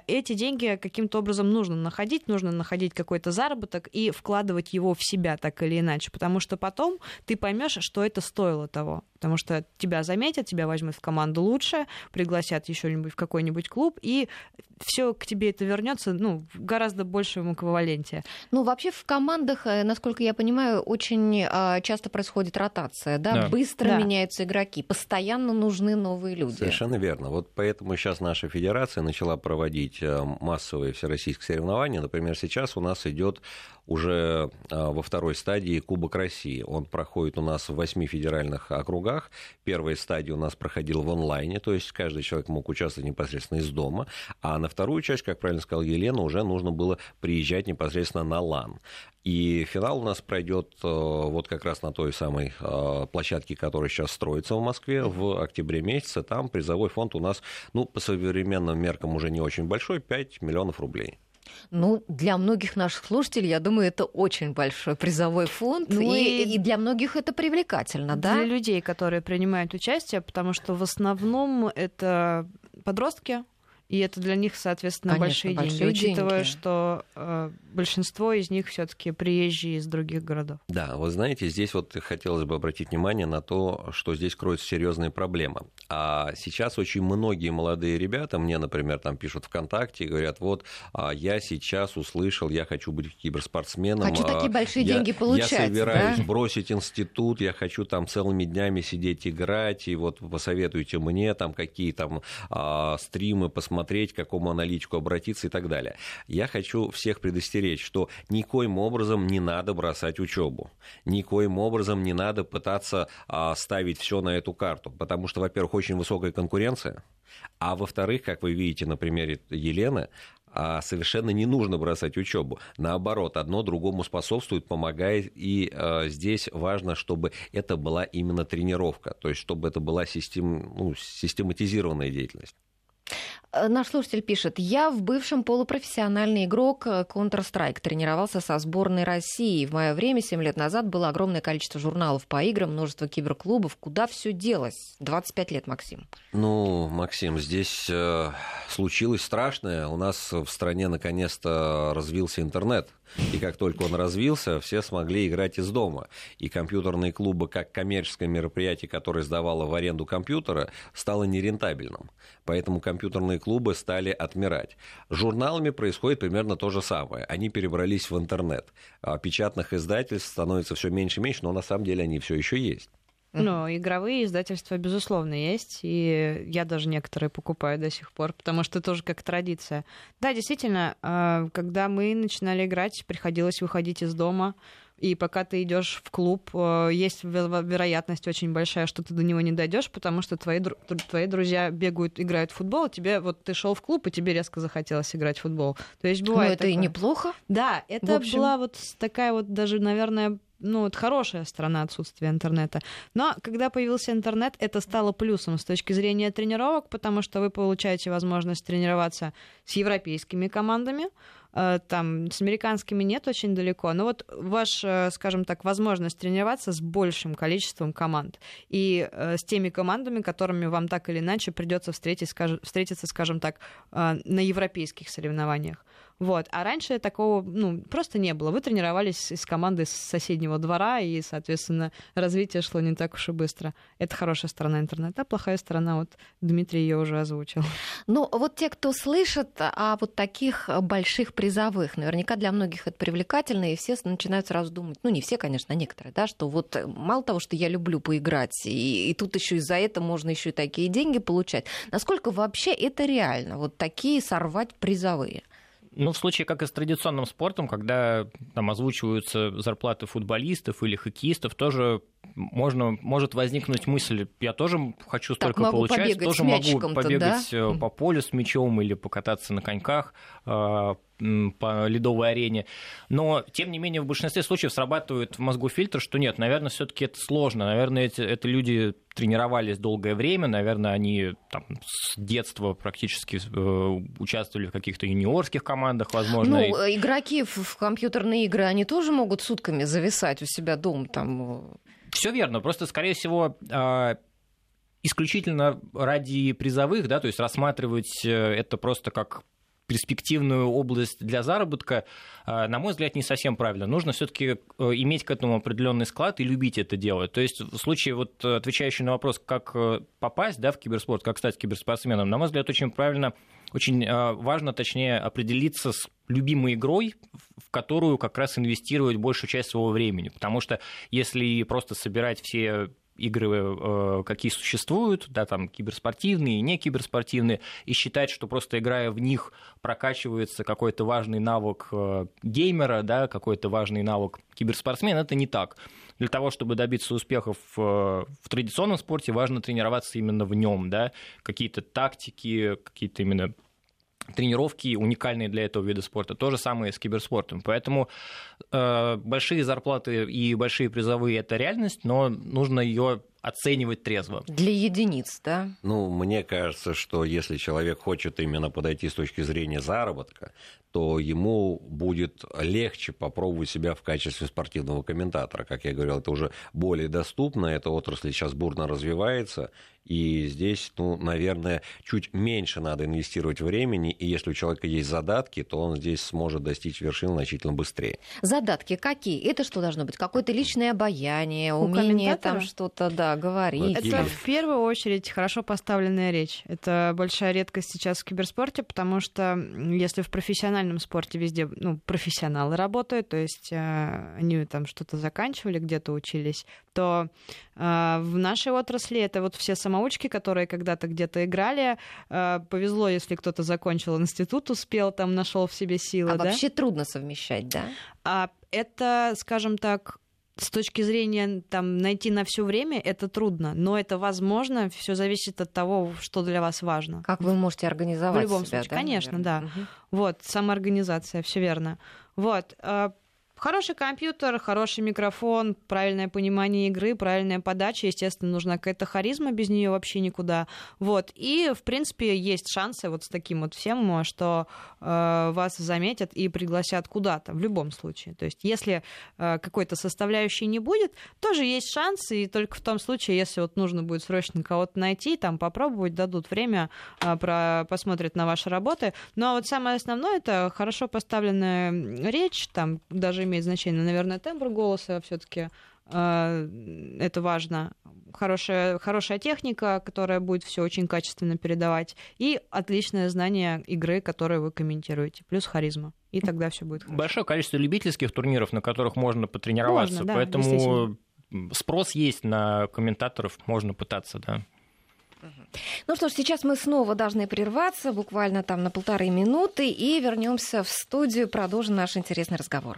Speaker 3: Эти деньги каким-то образом нужно находить, нужно находить какой-то заработок и вкладывать его в себя так или иначе, потому что потом ты поймешь, что это стоило того потому что тебя заметят, тебя возьмут в команду лучше, пригласят еще-нибудь в какой-нибудь клуб, и все к тебе это вернется, ну, в гораздо большем эквиваленте.
Speaker 1: Ну, вообще в командах, э, насколько я понимаю, очень а, часто происходит ротация, да, да. быстро да. меняются игроки, постоянно нужны новые люди.
Speaker 2: Совершенно верно. Вот поэтому сейчас наша федерация начала проводить э, массовые всероссийские соревнования. Например, сейчас у нас идет уже а, во второй стадии Кубок России. Он проходит у нас в восьми федеральных округах. Первая стадия у нас проходила в онлайне, то есть каждый человек мог участвовать непосредственно из дома. А на вторую часть, как правильно сказал Елена, уже нужно было приезжать непосредственно на ЛАН. И финал у нас пройдет э, вот как раз на той самой э, площадке, которая сейчас строится в Москве в октябре месяце. Там призовой фонд у нас, ну, по современным меркам уже не очень большой, 5 миллионов рублей.
Speaker 1: Ну, для многих наших слушателей, я думаю, это очень большой призовой фонд, ну и, и для многих это привлекательно,
Speaker 3: да?
Speaker 1: Для
Speaker 3: людей, которые принимают участие, потому что в основном это подростки, и это для них, соответственно, Конечно, большие, большие деньги, деньги, учитывая, что э, большинство из них все-таки приезжие из других городов.
Speaker 2: Да, вы знаете, здесь вот хотелось бы обратить внимание на то, что здесь кроется серьезная проблема. А сейчас очень многие молодые ребята, мне, например, там пишут ВКонтакте и говорят, вот, а я сейчас услышал, я хочу быть киберспортсменом.
Speaker 1: Хочу такие а, большие я, деньги получать.
Speaker 2: Я собираюсь да? бросить институт, я хочу там целыми днями сидеть играть, и вот посоветуйте мне там какие там а, стримы посмотреть посмотреть, к какому аналитику обратиться и так далее. Я хочу всех предостеречь, что никоим образом не надо бросать учебу, никоим образом не надо пытаться а, ставить все на эту карту, потому что, во-первых, очень высокая конкуренция, а во-вторых, как вы видите на примере Елены, а совершенно не нужно бросать учебу. Наоборот, одно другому способствует, помогает. И э, здесь важно, чтобы это была именно тренировка, то есть чтобы это была систем, ну, систематизированная деятельность.
Speaker 1: Э, наш слушатель пишет, я в бывшем полупрофессиональный игрок э, Counter-Strike, тренировался со сборной России. В мое время, 7 лет назад, было огромное количество журналов по играм, множество киберклубов. Куда все делось? 25 лет, Максим.
Speaker 2: Ну, Максим, здесь э, случилось страшное. У нас в стране наконец-то развился интернет. И как только он развился, все смогли играть из дома. И компьютерные клубы, как коммерческое мероприятие, которое сдавало в аренду компьютера, стало нерентабельным. Поэтому компьютерные клубы стали отмирать. С журналами происходит примерно то же самое. Они перебрались в интернет. А печатных издательств становится все меньше и меньше, но на самом деле они все еще есть.
Speaker 3: Ну, игровые издательства, безусловно, есть, и я даже некоторые покупаю до сих пор, потому что тоже как традиция. Да, действительно, а, когда мы начинали играть, приходилось выходить из дома, и пока ты идешь в клуб, э, есть вероятность очень большая, что ты до него не дойдешь, потому что твои, твои друзья бегают, играют в футбол, а тебе вот ты шел в клуб, и тебе резко захотелось играть в футбол.
Speaker 1: То есть бывает. Ну, это такое. и неплохо.
Speaker 3: Да, это была вот такая вот даже, наверное, ну, вот хорошая сторона отсутствия интернета. Но когда появился интернет, это стало плюсом с точки зрения тренировок, потому что вы получаете возможность тренироваться с европейскими командами, там с американскими нет очень далеко, но вот ваш, э, скажем так, возможность тренироваться с большим количеством команд и э, с теми командами, которыми вам так или иначе придется встретиться, скажем так, на европейских соревнованиях. Вот. А раньше такого ну, просто не было. Вы тренировались с командой с соседнего двора, и, соответственно, развитие шло не так уж и быстро. Это хорошая сторона интернета, а плохая сторона, вот Дмитрий ее уже озвучил.
Speaker 1: Ну, вот те, кто слышит о вот таких больших призовых, наверняка для многих это привлекательно, и все начинают сразу думать, ну, не все, конечно, а некоторые, да, что вот мало того, что я люблю поиграть, и, и тут еще из-за этого можно еще и такие деньги получать. Насколько вообще это реально, вот такие сорвать призовые?
Speaker 4: Ну, в случае, как и с традиционным спортом, когда там озвучиваются зарплаты футболистов или хоккеистов, тоже можно, может возникнуть мысль, я тоже хочу столько
Speaker 1: так,
Speaker 4: получать, тоже могу побегать
Speaker 1: да?
Speaker 4: Э, по полю с мячом или покататься на коньках э, по ледовой арене. Но, тем не менее, в большинстве случаев срабатывает в мозгу фильтр, что нет, наверное, все-таки это сложно. Наверное, эти, это люди тренировались долгое время, наверное, они там, с детства практически э, участвовали в каких-то юниорских командах, возможно.
Speaker 1: Ну, игроки в, в компьютерные игры, они тоже могут сутками зависать у себя дома там
Speaker 4: все верно. Просто, скорее всего, а, исключительно ради призовых, да, то есть рассматривать э, это просто как перспективную область для заработка, а, на мой взгляд, не совсем правильно. Нужно все-таки э, иметь к этому определенный склад и любить это делать. То есть в случае, вот, отвечающий на вопрос, как э, попасть да, в киберспорт, как стать киберспортсменом, на мой взгляд, очень правильно, очень важно, точнее, определиться с любимой игрой, в которую как раз инвестировать большую часть своего времени. Потому что если просто собирать все игры, э, какие существуют, да, там киберспортивные и не киберспортивные, и считать, что просто играя в них прокачивается какой-то важный навык э, геймера, да, какой-то важный навык киберспортсмена, это не так. Для того, чтобы добиться успехов э, в традиционном спорте, важно тренироваться именно в нем, да, какие-то тактики, какие-то именно тренировки уникальные для этого вида спорта. То же самое с киберспортом. Поэтому э, большие зарплаты и большие призовые это реальность, но нужно ее оценивать трезво.
Speaker 1: Для единиц, да?
Speaker 2: Ну, мне кажется, что если человек хочет именно подойти с точки зрения заработка, то ему будет легче попробовать себя в качестве спортивного комментатора. Как я говорил, это уже более доступно, эта отрасль сейчас бурно развивается, и здесь, ну, наверное, чуть меньше надо инвестировать времени, и если у человека есть задатки, то он здесь сможет достичь вершин значительно быстрее.
Speaker 1: Задатки какие? Это что должно быть? Какое-то личное обаяние, у умение там что-то, да, говорить?
Speaker 3: Это в первую очередь хорошо поставленная речь. Это большая редкость сейчас в киберспорте, потому что если в профессиональном спорте везде ну, профессионалы работают, то есть э, они там что-то заканчивали, где-то учились, то э, в нашей отрасли это вот все самоучки, которые когда-то где-то играли. Э, повезло, если кто-то закончил институт, успел, там нашел в себе силы. А
Speaker 1: да? вообще трудно совмещать, да?
Speaker 3: А это, скажем так, с точки зрения там найти на все время это трудно, но это возможно. Все зависит от того, что для вас важно.
Speaker 1: Как вы можете организовать
Speaker 3: В любом
Speaker 1: себя,
Speaker 3: случае, да, конечно, наверное? да. Угу. Вот самоорганизация, все верно. Вот а Хороший компьютер, хороший микрофон, правильное понимание игры, правильная подача. Естественно, нужна какая-то харизма, без нее вообще никуда. Вот. И, в принципе, есть шансы вот с таким вот всем, что э, вас заметят и пригласят куда-то в любом случае. То есть, если э, какой-то составляющей не будет, тоже есть шансы, и только в том случае, если вот нужно будет срочно кого-то найти, там попробовать, дадут время, э, про, посмотрят на ваши работы. Ну а вот самое основное это хорошо поставленная речь, там даже имеет значение. Наверное, тембр голоса все-таки э, это важно. Хорошая, хорошая техника, которая будет все очень качественно передавать, и отличное знание игры, которую вы комментируете, плюс харизма. И тогда все будет хорошо.
Speaker 4: Большое количество любительских турниров, на которых можно потренироваться, можно, да, поэтому спрос есть на комментаторов, можно пытаться, да.
Speaker 1: Ну что ж, сейчас мы снова должны прерваться, буквально там на полторы минуты, и вернемся в студию, продолжим наш интересный разговор.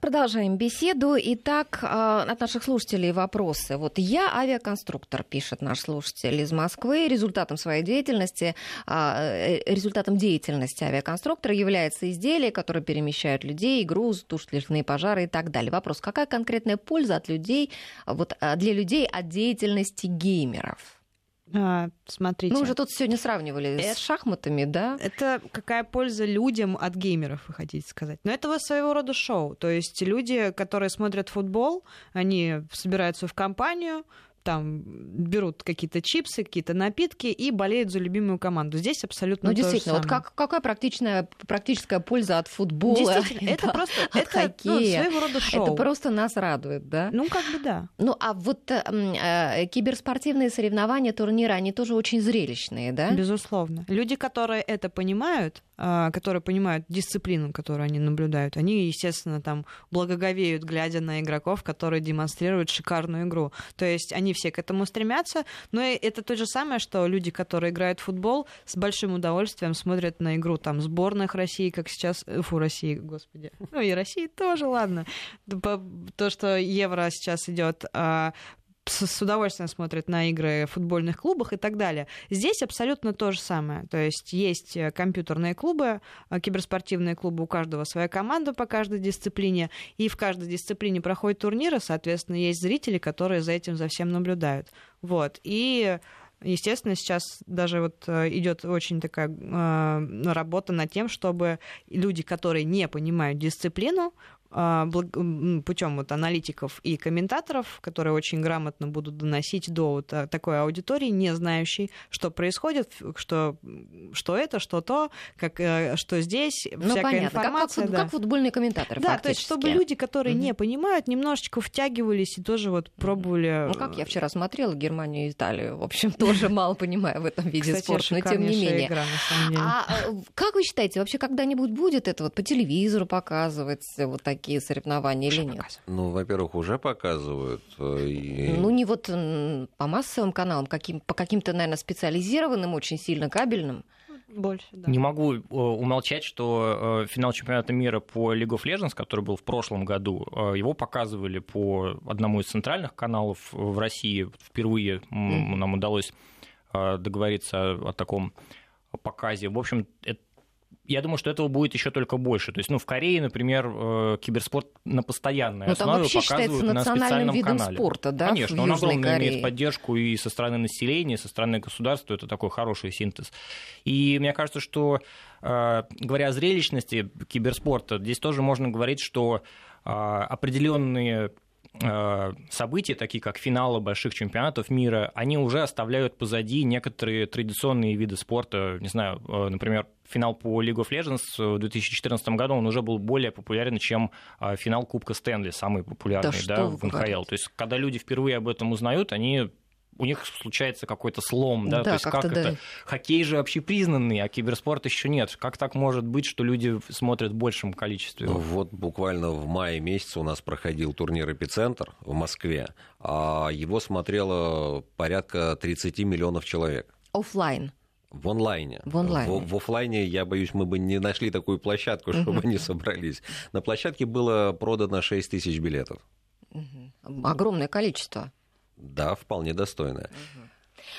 Speaker 1: Продолжаем беседу. Итак, а, от наших слушателей вопросы. Вот я авиаконструктор, пишет наш слушатель из Москвы. Результатом своей деятельности, а, э, результатом деятельности авиаконструктора является изделие, которое перемещают людей, груз, тушит лесные пожары и так далее. Вопрос, какая конкретная польза от людей, вот, а, для людей от деятельности геймеров?
Speaker 3: А, смотрите.
Speaker 1: Мы уже тут сегодня сравнивали это, с шахматами, да?
Speaker 3: Это какая польза людям от геймеров, вы хотите сказать? Но это своего рода шоу. То есть люди, которые смотрят футбол, они собираются в компанию, там берут какие-то чипсы, какие-то напитки и болеют за любимую команду. Здесь абсолютно
Speaker 1: Ну, действительно, вот как, какая практичная, практическая польза от футбола?
Speaker 3: Действительно, *laughs* это просто
Speaker 1: от
Speaker 3: это,
Speaker 1: хоккея.
Speaker 3: Ну, своего рода шоу.
Speaker 1: Это просто нас радует, да?
Speaker 3: Ну, как бы да.
Speaker 1: Ну, а вот э, э, киберспортивные соревнования, турниры, они тоже очень зрелищные, да?
Speaker 3: Безусловно. Люди, которые это понимают, которые понимают дисциплину, которую они наблюдают, они, естественно, там благоговеют, глядя на игроков, которые демонстрируют шикарную игру. То есть они все к этому стремятся, но это то же самое, что люди, которые играют в футбол, с большим удовольствием смотрят на игру там сборных России, как сейчас, э, фу, России, господи, ну и России тоже, ладно, то, что Евро сейчас идет а, с удовольствием смотрят на игры в футбольных клубах и так далее. Здесь абсолютно то же самое. То есть есть э, компьютерные клубы, э, киберспортивные клубы, у каждого своя команда по каждой дисциплине, и в каждой дисциплине проходят турниры, соответственно, есть зрители, которые за этим за всем наблюдают. Вот. И Естественно, сейчас даже вот э, идет очень такая э, работа над тем, чтобы люди, которые не понимают дисциплину, путем вот аналитиков и комментаторов, которые очень грамотно будут доносить до вот а, такой аудитории, не знающей, что происходит, что, что это, что то, как, э, что здесь,
Speaker 1: ну,
Speaker 3: всякая
Speaker 1: понятно.
Speaker 3: информация.
Speaker 1: Как, как, да. как футбольные комментаторы,
Speaker 3: Да,
Speaker 1: фактически.
Speaker 3: то есть чтобы люди, которые mm-hmm. не понимают, немножечко втягивались и тоже вот пробовали...
Speaker 1: Ну, как я вчера смотрела Германию и Италию, в общем, *laughs* тоже мало понимаю в этом виде спорта, но тем не менее. А э, как вы считаете, вообще когда-нибудь будет это вот по телевизору показывать, вот такие такие соревнования уже или нет? Показывают.
Speaker 2: Ну, во-первых, уже показывают. Э,
Speaker 1: и... Ну, не вот по массовым каналам, каким, по каким-то, наверное, специализированным, очень сильно кабельным.
Speaker 3: Больше, да.
Speaker 4: Не могу э, умолчать, что э, финал чемпионата мира по League of Legends, который был в прошлом году, его показывали по одному из центральных каналов в России. Впервые mm. нам удалось договориться о таком показе. В общем, это я думаю, что этого будет еще только больше. То есть, ну, в Корее, например, э, киберспорт на постоянной Но ну, основе показывают на специальном
Speaker 1: видом
Speaker 4: канале.
Speaker 1: спорта, да?
Speaker 4: Конечно, он огромно Корее. имеет поддержку и со стороны населения, и со стороны государства. Это такой хороший синтез. И мне кажется, что э, говоря о зрелищности киберспорта, здесь тоже можно говорить, что э, определенные события, такие как финалы больших чемпионатов мира, они уже оставляют позади некоторые традиционные виды спорта. Не знаю, например, финал по League of Legends в 2014 году, он уже был более популярен, чем э, финал Кубка Стэнли, самый популярный
Speaker 1: да,
Speaker 4: да, в НХЛ. То есть, когда люди впервые об этом узнают, они у них случается какой-то слом, да,
Speaker 1: да
Speaker 4: то есть как
Speaker 1: да.
Speaker 4: это, хоккей же общепризнанный, а киберспорт еще нет, как так может быть, что люди смотрят в большем количестве?
Speaker 2: Ну, вот буквально в мае месяце у нас проходил турнир «Эпицентр» в Москве, а его смотрело порядка 30 миллионов человек.
Speaker 1: Оффлайн.
Speaker 2: В онлайне.
Speaker 1: В онлайне.
Speaker 2: В, в офлайне, я боюсь, мы бы не нашли такую площадку, *laughs* чтобы они собрались. На площадке было продано 6 тысяч билетов.
Speaker 1: Огромное количество.
Speaker 2: Да, вполне достойная.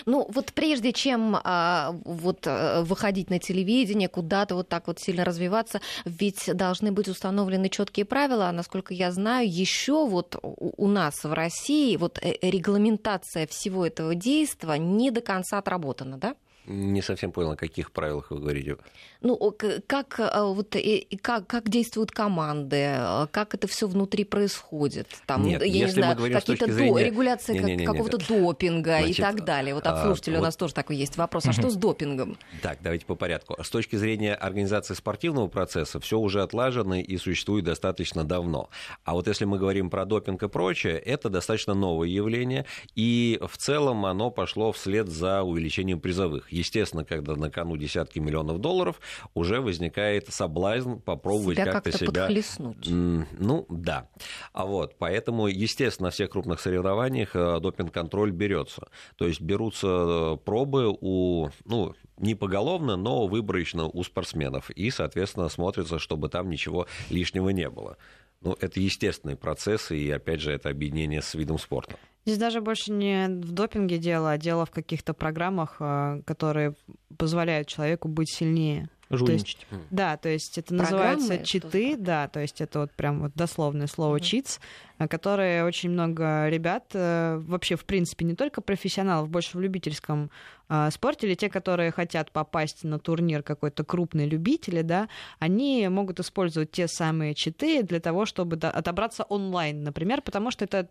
Speaker 1: Ну, вот прежде чем а, вот, э, выходить на телевидение, куда-то вот так вот сильно развиваться, ведь должны быть установлены четкие правила. А насколько я знаю, еще вот у нас в России вот э, регламентация всего этого действия не до конца отработана, да?
Speaker 2: Не совсем понял, о каких правилах вы говорите.
Speaker 1: Ну, как, а, вот, как, как действуют команды, а, как это все внутри происходит? Там,
Speaker 2: нет,
Speaker 1: я
Speaker 2: не знаю, какие-то зрения...
Speaker 1: регуляции не, не, не, какого-то допинга Значит, и так далее. Вот от слушателей а, вот... у нас тоже такой есть вопрос. А что с допингом?
Speaker 2: Так, давайте по порядку. С точки зрения организации спортивного процесса все уже отлажено и существует достаточно давно. А вот если мы говорим про допинг и прочее, это достаточно новое явление, и в целом оно пошло вслед за увеличением призовых естественно, когда на кону десятки миллионов долларов, уже возникает соблазн попробовать
Speaker 1: себя
Speaker 2: как-то,
Speaker 1: как себя... Подхлестнуть.
Speaker 2: Ну, да. А вот, поэтому, естественно, на всех крупных соревнованиях э, допинг-контроль берется. То есть берутся э, пробы у, ну, не поголовно, но выборочно у спортсменов. И, соответственно, смотрится, чтобы там ничего лишнего не было. Ну, это естественные процессы, и, опять же, это объединение с видом спорта.
Speaker 3: Здесь даже больше не в допинге дело, а дело в каких-то программах, а, которые позволяют человеку быть сильнее.
Speaker 4: Жульничать.
Speaker 3: То есть, да, то есть это
Speaker 1: Программы,
Speaker 3: называется читы, да, то есть это вот прям вот дословное слово читс, которые очень много ребят, э, вообще в принципе не только профессионалов, больше в любительском э, спорте, или те, которые хотят попасть на турнир какой-то крупный любители, да, они могут использовать те самые читы для того, чтобы отобраться онлайн, например, потому что это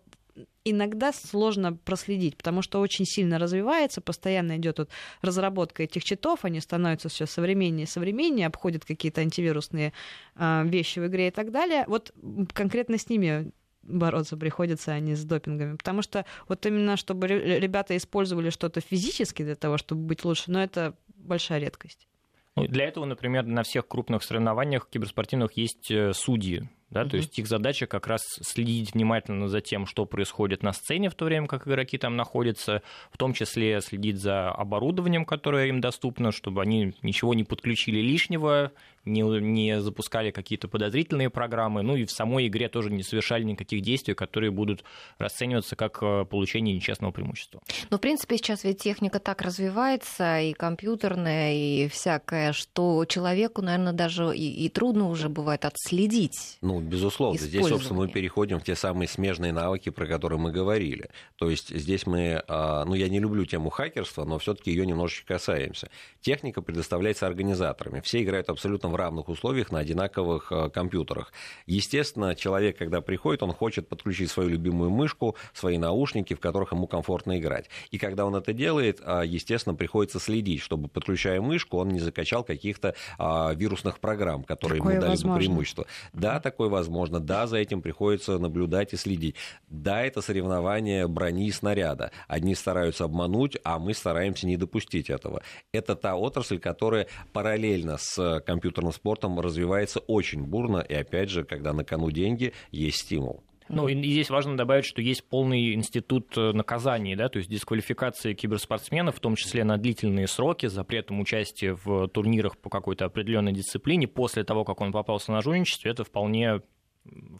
Speaker 3: иногда сложно проследить, потому что очень сильно развивается, постоянно идет вот разработка этих читов, они становятся все современнее и современнее, обходят какие-то антивирусные э, вещи в игре и так далее. Вот конкретно с ними бороться приходится, а не с допингами. Потому что вот именно, чтобы ребята использовали что-то физически для того, чтобы быть лучше, но это большая редкость.
Speaker 4: Ну, для этого, например, на всех крупных соревнованиях киберспортивных есть э, судьи, да, угу. то есть их задача как раз следить внимательно за тем, что происходит на сцене в то время, как игроки там находятся, в том числе следить за оборудованием, которое им доступно, чтобы они ничего не подключили лишнего, не, не запускали какие-то подозрительные программы, ну и в самой игре тоже не совершали никаких действий, которые будут расцениваться как э, получение нечестного преимущества.
Speaker 1: Ну, в принципе, сейчас ведь техника так развивается, и компьютерная, и всякая, что человеку, наверное, даже и, и трудно уже бывает отследить.
Speaker 2: Ну, безусловно. Здесь, собственно, мы переходим в те самые смежные навыки, про которые мы говорили. То есть здесь мы, а, ну, я не люблю тему хакерства, но все-таки ее немножечко касаемся. Техника предоставляется организаторами. Все играют абсолютно в равных условиях на одинаковых э, компьютерах. Естественно, человек, когда приходит, он хочет подключить свою любимую мышку, свои наушники, в которых ему комфортно играть. И когда он это делает, а, естественно, приходится следить, чтобы, подключая мышку, он не закачал каких-то а, вирусных программ, которые такое ему дали возможно. бы преимущество. Да, такое возможно. Да, за этим приходится наблюдать и следить. Да, это соревнование брони и снаряда. Одни стараются обмануть, а мы стараемся не допустить этого. Это та отрасль, которая параллельно с компьютерным спортом развивается очень бурно, и опять же, когда на кону деньги, есть стимул.
Speaker 4: Ну, и здесь важно добавить, что есть полный институт э, наказаний, да, то есть дисквалификации киберспортсменов, в том числе на длительные сроки, запретом участия в турнирах по какой-то определенной дисциплине после того, как он попался на жульничестве, это вполне,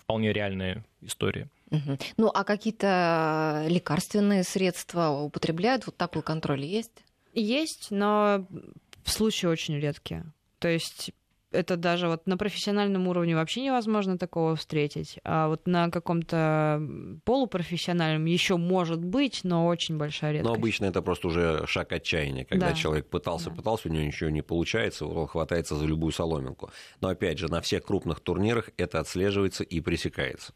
Speaker 4: вполне реальная история.
Speaker 1: Угу. Ну, а какие-то лекарственные средства употребляют? Вот такой контроль есть?
Speaker 3: Есть, но в случае очень редкие. То есть это даже вот на профессиональном уровне вообще невозможно такого встретить. А вот на каком-то полупрофессиональном еще может быть, но очень большая редкость.
Speaker 2: Но обычно это просто уже шаг отчаяния, когда да. человек пытался, да. пытался, у него ничего не получается, он хватается за любую соломинку. Но опять же, на всех крупных турнирах это отслеживается и пресекается.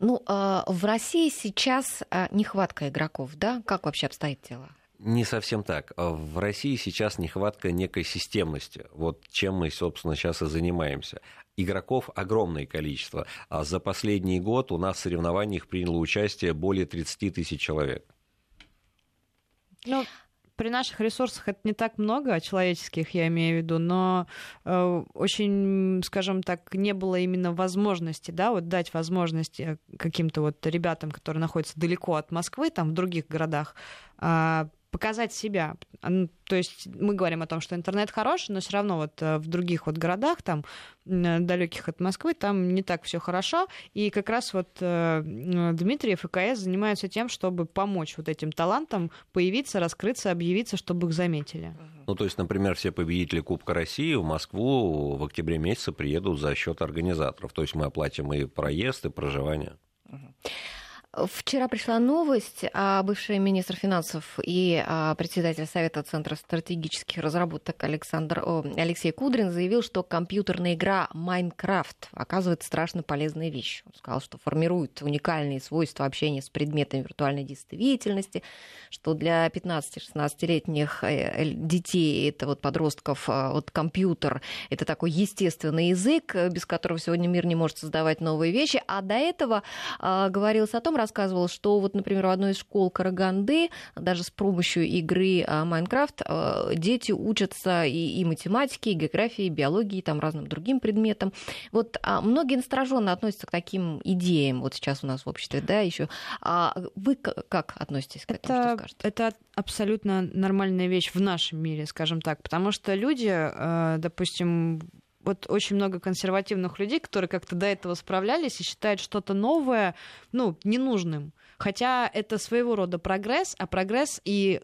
Speaker 1: Ну, а в России сейчас а, нехватка игроков, да? Как вообще обстоит дело?
Speaker 2: Не совсем так. А в России сейчас нехватка некой системности. Вот чем мы, собственно, сейчас и занимаемся. Игроков огромное количество. А за последний год у нас в соревнованиях приняло участие более 30 тысяч человек.
Speaker 3: Ну, при наших ресурсах это не так много, человеческих я имею в виду, но э, очень, скажем так, не было именно возможности, да, вот дать возможность э, каким-то вот ребятам, которые находятся далеко от Москвы, там в других городах, э, показать себя. То есть мы говорим о том, что интернет хороший, но все равно вот э, в других вот городах, там, далеких от Москвы, там не так все хорошо. И как раз вот э, Дмитриев и КС занимаются тем, чтобы помочь вот этим талантам появиться, раскрыться, объявиться, чтобы их заметили.
Speaker 2: Ну, то есть, например, все победители Кубка России в Москву в октябре месяце приедут за счет организаторов. То есть мы оплатим и проезд, и проживание.
Speaker 1: Вчера пришла новость, а бывший министр финансов и а, председатель Совета Центра стратегических разработок Александр, о, Алексей Кудрин заявил, что компьютерная игра Майнкрафт оказывает страшно полезные вещи. Он сказал, что формирует уникальные свойства общения с предметами виртуальной действительности, что для 15-16-летних э, детей, это вот подростков, а, вот компьютер, это такой естественный язык, без которого сегодня мир не может создавать новые вещи. А до этого а, говорилось о том, рассказывал, что вот, например, в одной из школ Караганды даже с помощью игры а, Майнкрафт а, дети учатся и, и математике, и географии, и биологии, и там разным другим предметам. Вот а многие настороженно относятся к таким идеям вот сейчас у нас в обществе, да, еще. А вы как относитесь к этому?
Speaker 3: Это, это абсолютно нормальная вещь в нашем мире, скажем так, потому что люди, допустим, вот очень много консервативных людей, которые как-то до этого справлялись и считают что-то новое, ну, ненужным. Хотя это своего рода прогресс, а прогресс и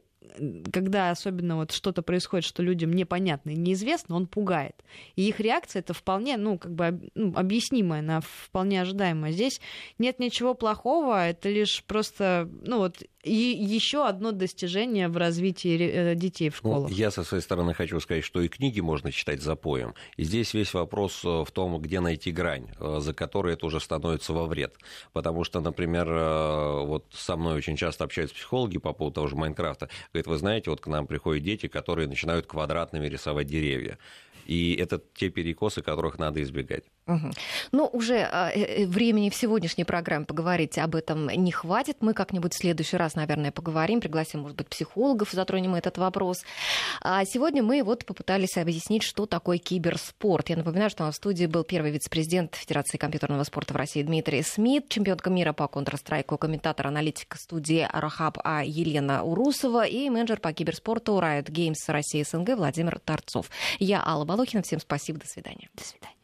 Speaker 3: когда особенно вот что-то происходит, что людям непонятно и неизвестно, он пугает. И их реакция это вполне, ну, как бы ну, объяснимая, она вполне ожидаемая. Здесь нет ничего плохого, это лишь просто, ну, вот и еще одно достижение в развитии э, детей в ну, школах.
Speaker 2: Ну, я со своей стороны хочу сказать, что и книги можно читать запоем. И здесь весь вопрос э, в том, где найти грань, э, за которой это уже становится во вред. Потому что, например, вот со мной очень часто общаются психологи по поводу того же Майнкрафта. Говорят, вы знаете, вот к нам приходят дети, которые начинают квадратными рисовать деревья. И это те перекосы, которых надо избегать.
Speaker 1: Угу. Ну, уже а, э, э, времени в сегодняшней программе поговорить об этом не хватит. Мы как-нибудь в следующий раз, наверное, поговорим, пригласим, может быть, психологов, затронем этот вопрос. А сегодня мы вот попытались объяснить, что такое киберспорт. Я напоминаю, что у нас в студии был первый вице-президент Федерации компьютерного спорта в России Дмитрий Смит, чемпионка мира по Counter-Strike, комментатор, аналитика студии Рахаб А. Елена Урусова и менеджер по киберспорту Riot Games России СНГ Владимир Торцов. Я Алла Волохина. Всем спасибо. До свидания.
Speaker 3: До свидания.